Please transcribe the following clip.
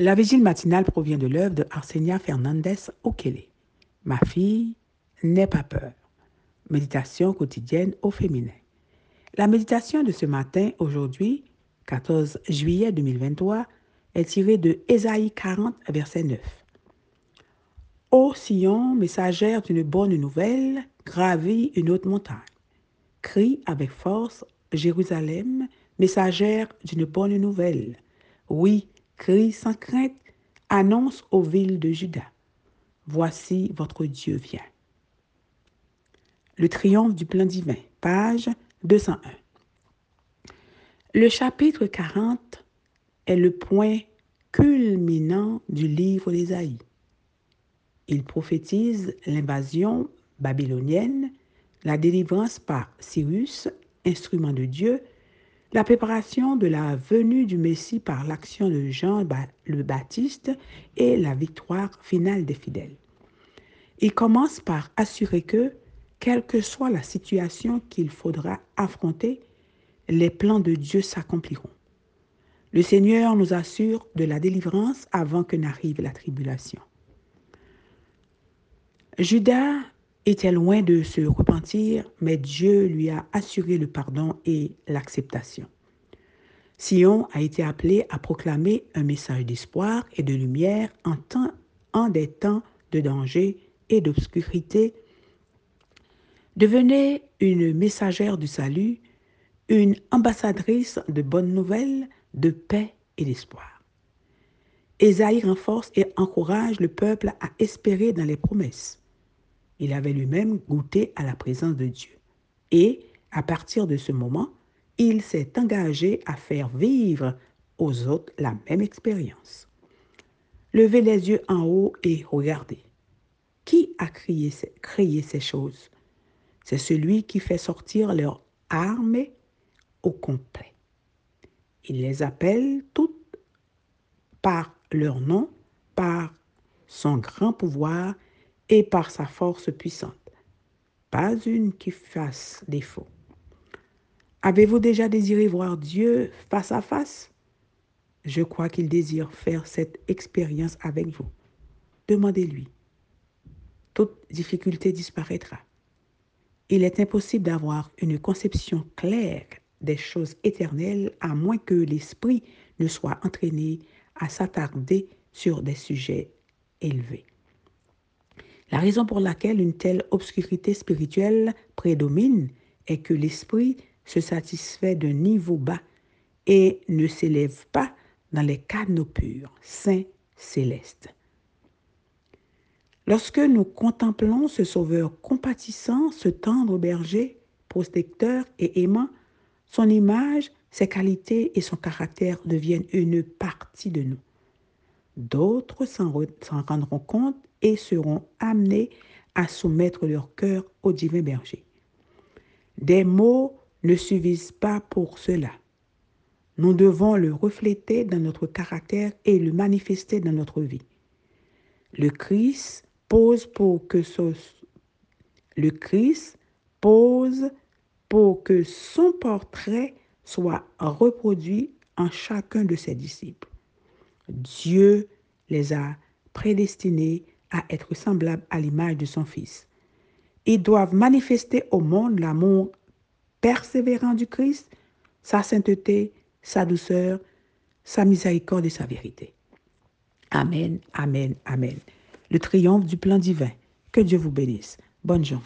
La vigile matinale provient de l'œuvre de Arsenia Fernandez Okele. Ma fille, n'aie pas peur. Méditation quotidienne au féminin. La méditation de ce matin, aujourd'hui, 14 juillet 2023, est tirée de Ésaïe 40, verset 9. Ô Sion, messagère d'une bonne nouvelle, gravis une haute montagne. Crie avec force, Jérusalem, messagère d'une bonne nouvelle. Oui, crie sans crainte, annonce aux villes de Juda. Voici votre Dieu vient. Le triomphe du plan divin, page 201. Le chapitre 40 est le point culminant du livre d'Ésaïe. Il prophétise l'invasion babylonienne, la délivrance par Cyrus, instrument de Dieu, la préparation de la venue du Messie par l'action de Jean le Baptiste et la victoire finale des fidèles. Il commence par assurer que, quelle que soit la situation qu'il faudra affronter, les plans de Dieu s'accompliront. Le Seigneur nous assure de la délivrance avant que n'arrive la tribulation. Judas était loin de se repentir, mais Dieu lui a assuré le pardon et l'acceptation. Sion a été appelé à proclamer un message d'espoir et de lumière en, des temps de danger et d'obscurité. Devenez une messagère du salut, une ambassadrice de bonnes nouvelles, de paix et d'espoir. Ésaïe renforce et encourage le peuple à espérer dans les promesses. Il avait lui-même goûté à la présence de Dieu. Et, à partir de ce moment, il s'est engagé à faire vivre aux autres la même expérience. Levez les yeux en haut et regardez. Qui a créé, ces choses? C'est celui qui fait sortir leur armée au complet. Il les appelle toutes par leur nom, par son grand pouvoir et par sa force puissante. Pas une qui fasse défaut. Avez-vous déjà désiré voir Dieu face à face? Je crois qu'il désire faire cette expérience avec vous. Demandez-lui. Toute difficulté disparaîtra. Il est impossible d'avoir une conception claire des choses éternelles à moins que l'esprit ne soit entraîné à s'attarder sur des sujets élevés. La raison pour laquelle une telle obscurité spirituelle prédomine est que l'esprit se satisfait d'un niveau bas et ne s'élève pas dans les canaux purs, saints, célestes. Lorsque nous contemplons ce Sauveur compatissant, ce tendre berger, protecteur et aimant, son image, ses qualités et son caractère deviennent une partie de nous. D'autres s'en rendront compte et seront amenés à soumettre leur cœur au divin berger. Des mots ne suffisent pas pour cela. Nous devons le refléter dans notre caractère et le manifester dans notre vie. Le Christ pose pour que Christ pose pour que son portrait soit reproduit en chacun de ses disciples. Dieu les a prédestinés à être semblables à l'image de son Fils. Ils doivent manifester au monde l'amour persévérant du Christ, sa sainteté, sa douceur, sa miséricorde et sa vérité. Amen, amen, amen. Le triomphe du plan divin. Que Dieu vous bénisse. Bonne journée.